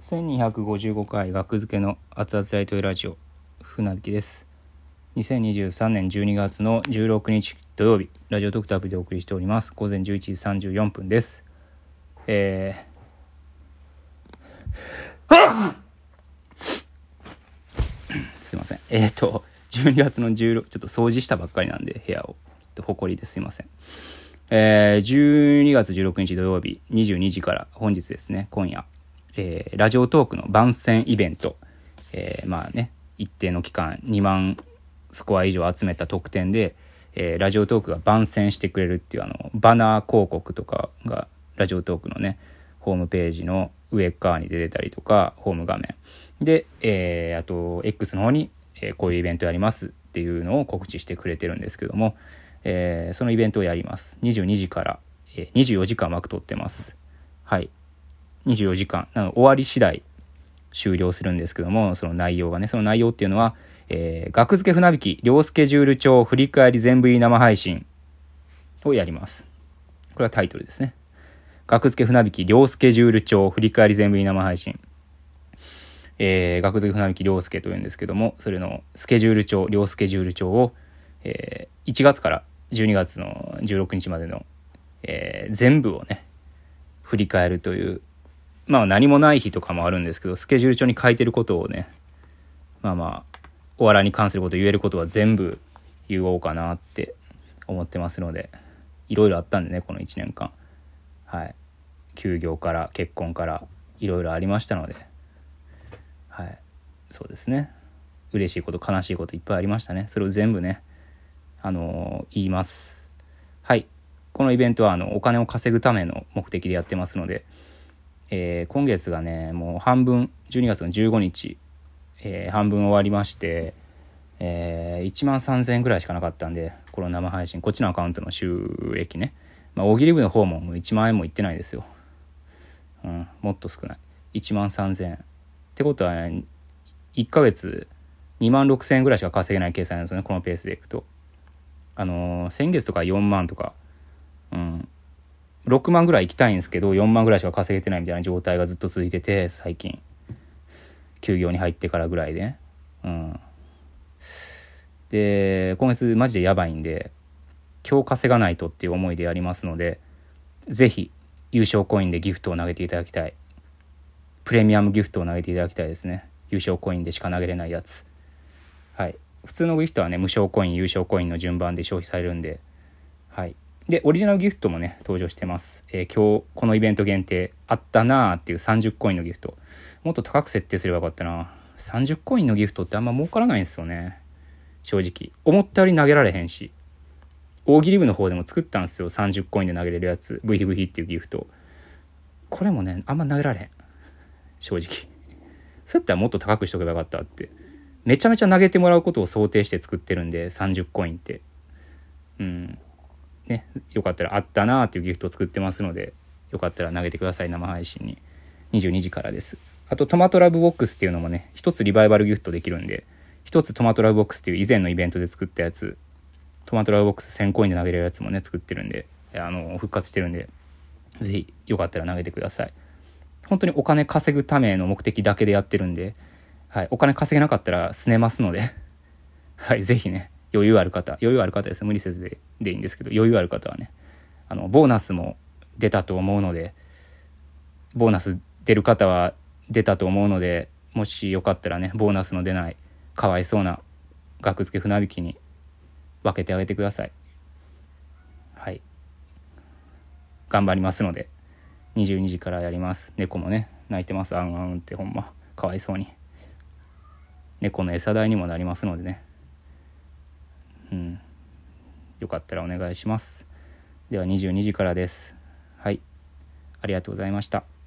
1255回学付けの熱々大統領ラジオ船引きです。2023年12月の16日土曜日ラジオトクタブでお送りしております。午前11時34分です。えー、すいません。えっ、ー、と12月の16ちょっと掃除したばっかりなんで部屋を。ほこりです。いません。えー、12月16日土曜日22時から本日ですね今夜。えー、ラジオトークの番宣イベント、えー、まあね、一定の期間2万スコア以上集めた特典で、えー、ラジオトークが番宣してくれるっていうあの、バナー広告とかがラジオトークのね、ホームページの上側に出てたりとか、ホーム画面。で、えー、あと、X の方に、えー、こういうイベントやりますっていうのを告知してくれてるんですけども、えー、そのイベントをやります。22時から、えー、24時間枠取ってます。はい。24時間、終わり次第終了するんですけども、その内容がね、その内容っていうのは、えー、学付け船引き、両スケジュール帳、振り返り全部いい生配信をやります。これはタイトルですね。学付け船引き、両スケジュール帳、振り返り全部いい生配信。えー、学付け船引き、両スケというんですけども、それのスケジュール帳、両スケジュール帳を、えー、1月から12月の16日までの、えー、全部をね、振り返るというまあ何もない日とかもあるんですけど、スケジュール帳に書いてることをね、まあまあ、お笑いに関すること言えることは全部言おうかなって思ってますので、いろいろあったんでね、この1年間。はい。休業から結婚からいろいろありましたので、はい。そうですね。嬉しいこと、悲しいこといっぱいありましたね。それを全部ね、あのー、言います。はい。このイベントは、あの、お金を稼ぐための目的でやってますので、えー、今月がねもう半分12月の15日、えー、半分終わりまして、えー、1万3000円ぐらいしかなかったんでこの生配信こっちのアカウントの収益ね、まあ、大喜利部の方ももう1万円もいってないですよ、うん、もっと少ない。1万3000円。ってことは、ね、1ヶ月2万6000円ぐらいしか稼げない計算なんですよねこのペースでいくと。あのー、先月とか4万とか6万ぐらい行きたいんですけど4万ぐらいしか稼げてないみたいな状態がずっと続いてて最近。休業に入ってからぐらいで。うん。で今月マジでやばいんで今日稼がないとっていう思いでやりますので是非優勝コインでギフトを投げていただきたい。プレミアムギフトを投げていただきたいですね。優勝コインでしか投げれないやつ。はい。普通のギフトはね無償コイン優勝コインの順番で消費されるんで。はい。で、オリジナルギフトもね、登場してます。えー、今日、このイベント限定、あったなーっていう30コインのギフト。もっと高く設定すればよかったな。30コインのギフトってあんま儲からないんですよね。正直。思ったより投げられへんし。大喜利部の方でも作ったんですよ。30コインで投げれるやつ。ブヒブヒっていうギフト。これもね、あんま投げられへん。正直。そうやったらもっと高くしとけばよかったって。めちゃめちゃ投げてもらうことを想定して作ってるんで、30コインって。うん。ね、よかったらあったなっていうギフトを作ってますので、よかったら投げてください、生配信に。22時からです。あと、トマトラブボックスっていうのもね、一つリバイバルギフトできるんで、一つトマトラブボックスっていう以前のイベントで作ったやつ、トマトラブボックス1000コインで投げれるやつもね、作ってるんで、あの、復活してるんで、ぜひ、よかったら投げてください。本当にお金稼ぐための目的だけでやってるんで、はい、お金稼げなかったらすねますので、はい、ぜひね、余裕ある方余裕ある方です無理せずででいいんですけど余裕ある方はねあのボーナスも出たと思うのでボーナス出る方は出たと思うのでもしよかったらねボーナスの出ないかわいそうな額付け船引きに分けてあげてください。はい。頑張りますので22時からやります。猫もね泣いてます。あんあんってほんまかわいそうに。猫の餌代にもなりますのでね、よかったらお願いします。では22時からです。はい。ありがとうございました。